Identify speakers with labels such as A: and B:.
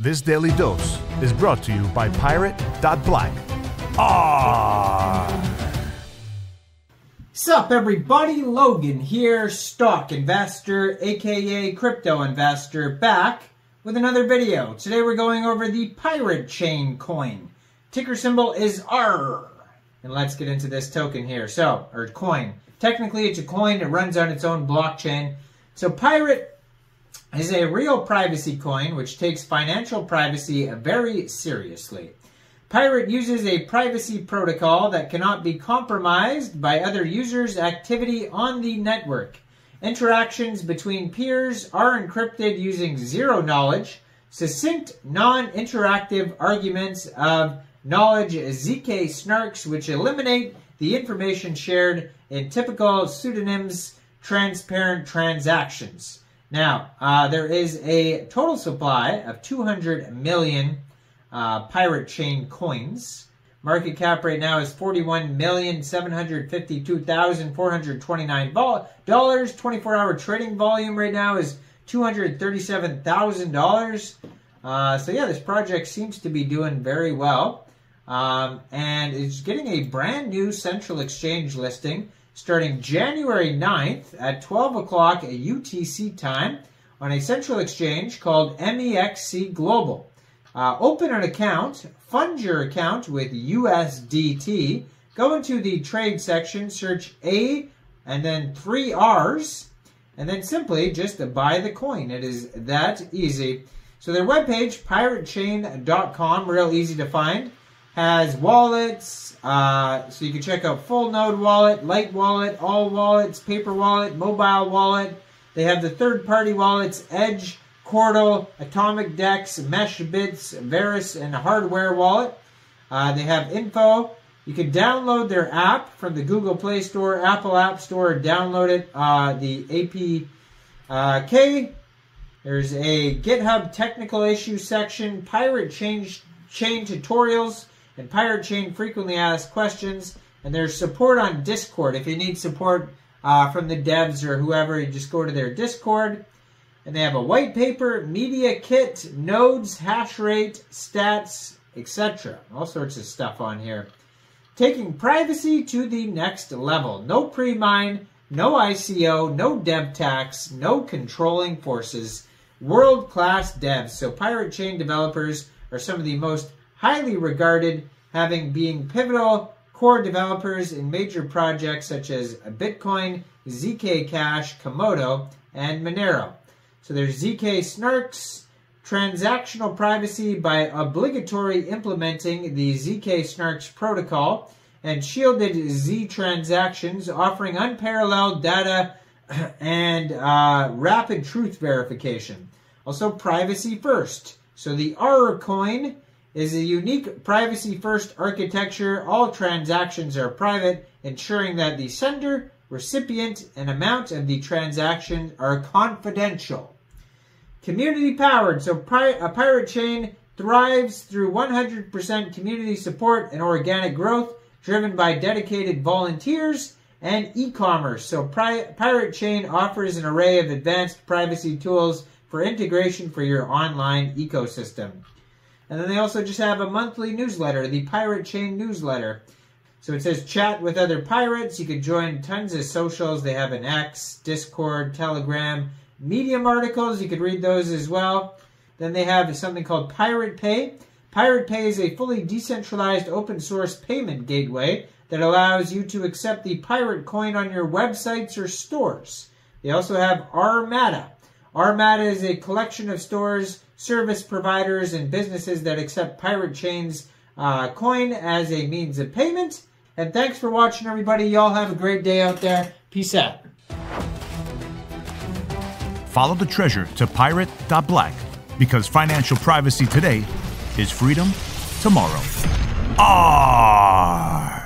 A: This daily dose is brought to you by Pirate.Black. Ah!
B: Sup everybody, Logan here, stock investor, aka crypto investor, back with another video. Today we're going over the Pirate Chain coin. Ticker symbol is R. And let's get into this token here. So, or coin. Technically it's a coin, it runs on its own blockchain. So Pirate is a real privacy coin which takes financial privacy very seriously. Pirate uses a privacy protocol that cannot be compromised by other users' activity on the network. Interactions between peers are encrypted using zero knowledge, succinct, non-interactive arguments of knowledge ZK snarks which eliminate the information shared in typical pseudonyms transparent transactions. Now, uh, there is a total supply of 200 million uh, Pirate Chain coins. Market cap right now is $41,752,429. 24-hour trading volume right now is $237,000. Uh, so yeah, this project seems to be doing very well. Um, and it's getting a brand new central exchange listing starting January 9th at 12 o'clock UTC time on a central exchange called MEXC Global. Uh, open an account, fund your account with USDT, go into the trade section, search A and then three R's, and then simply just buy the coin. It is that easy. So their webpage, piratechain.com, real easy to find has wallets, uh, so you can check out full node wallet, light wallet, all wallets, paper wallet, mobile wallet. They have the third party wallets, Edge, Qortal, Atomic Dex, Meshbits, Verus, and Hardware wallet. Uh, they have info. You can download their app from the Google Play Store, Apple App Store, download it. Uh, the APK. There's a GitHub technical issue section, pirate change chain tutorials and Pirate Chain frequently asked questions, and there's support on Discord. If you need support uh, from the devs or whoever, you just go to their Discord. And they have a white paper, media kit, nodes, hash rate, stats, etc. All sorts of stuff on here. Taking privacy to the next level. No pre-mine, no ICO, no dev tax, no controlling forces. World-class devs. So Pirate Chain developers are some of the most highly regarded, having being pivotal core developers in major projects such as Bitcoin, Zcash, Komodo, and Monero. So there's ZK Snarks, transactional privacy by obligatory implementing the ZK Snarks protocol, and shielded Z transactions offering unparalleled data and uh, rapid truth verification. Also, privacy first. So the R coin is a unique privacy-first architecture. All transactions are private, ensuring that the sender, recipient, and amount of the transaction are confidential. Community powered, so a pirate chain thrives through 100% community support and organic growth, driven by dedicated volunteers and e-commerce. So Pirate Chain offers an array of advanced privacy tools for integration for your online ecosystem. And then they also just have a monthly newsletter, the Pirate Chain newsletter. So it says chat with other pirates. You could join tons of socials. They have an X, Discord, Telegram, Medium articles. You could read those as well. Then they have something called Pirate Pay. Pirate Pay is a fully decentralized open source payment gateway that allows you to accept the pirate coin on your websites or stores. They also have Armada. Armada is a collection of stores service providers and businesses that accept Pirate Chain's uh, coin as a means of payment. And thanks for watching, everybody. Y'all have a great day out there. Peace out.
A: Follow the treasure to pirate.black because financial privacy today is freedom tomorrow. Ah!